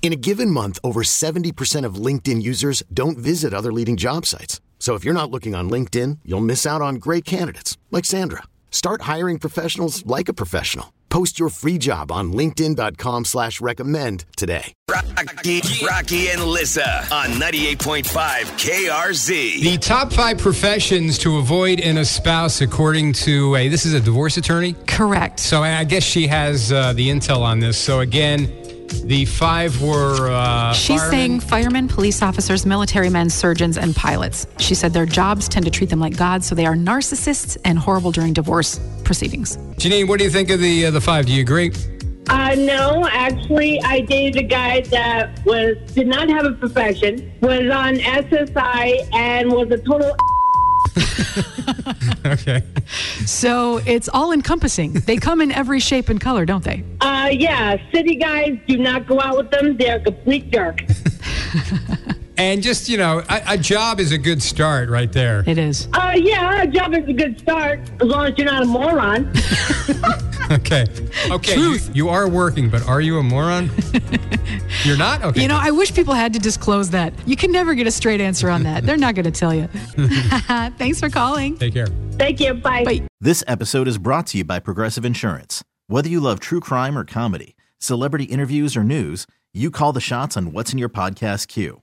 In a given month, over 70% of LinkedIn users don't visit other leading job sites. So if you're not looking on LinkedIn, you'll miss out on great candidates like Sandra. Start hiring professionals like a professional. Post your free job on LinkedIn.com slash recommend today. Rocky, Rocky and Lissa on 98.5 KRZ. The top five professions to avoid in a spouse, according to a this is a divorce attorney. Correct. So I guess she has uh, the intel on this. So again, the five were. Uh, She's firemen. saying firemen, police officers, military men, surgeons, and pilots. She said their jobs tend to treat them like gods, so they are narcissists and horrible during divorce proceedings. Janine, what do you think of the uh, the five? Do you agree? Uh, no, actually, I dated a guy that was did not have a profession, was on SSI, and was a total. Okay. So it's all encompassing. They come in every shape and color, don't they? Uh, yeah, city guys do not go out with them. They're complete jerk. And just you know, a, a job is a good start right there. It is. Uh, yeah, a job is a good start as long as you're not a moron. Okay. Okay. You, Truth. you are working, but are you a moron? You're not. Okay. You know, I wish people had to disclose that. You can never get a straight answer on that. They're not going to tell you. Thanks for calling. Take care. Thank you. Bye. Bye. This episode is brought to you by Progressive Insurance. Whether you love true crime or comedy, celebrity interviews or news, you call the shots on what's in your podcast queue.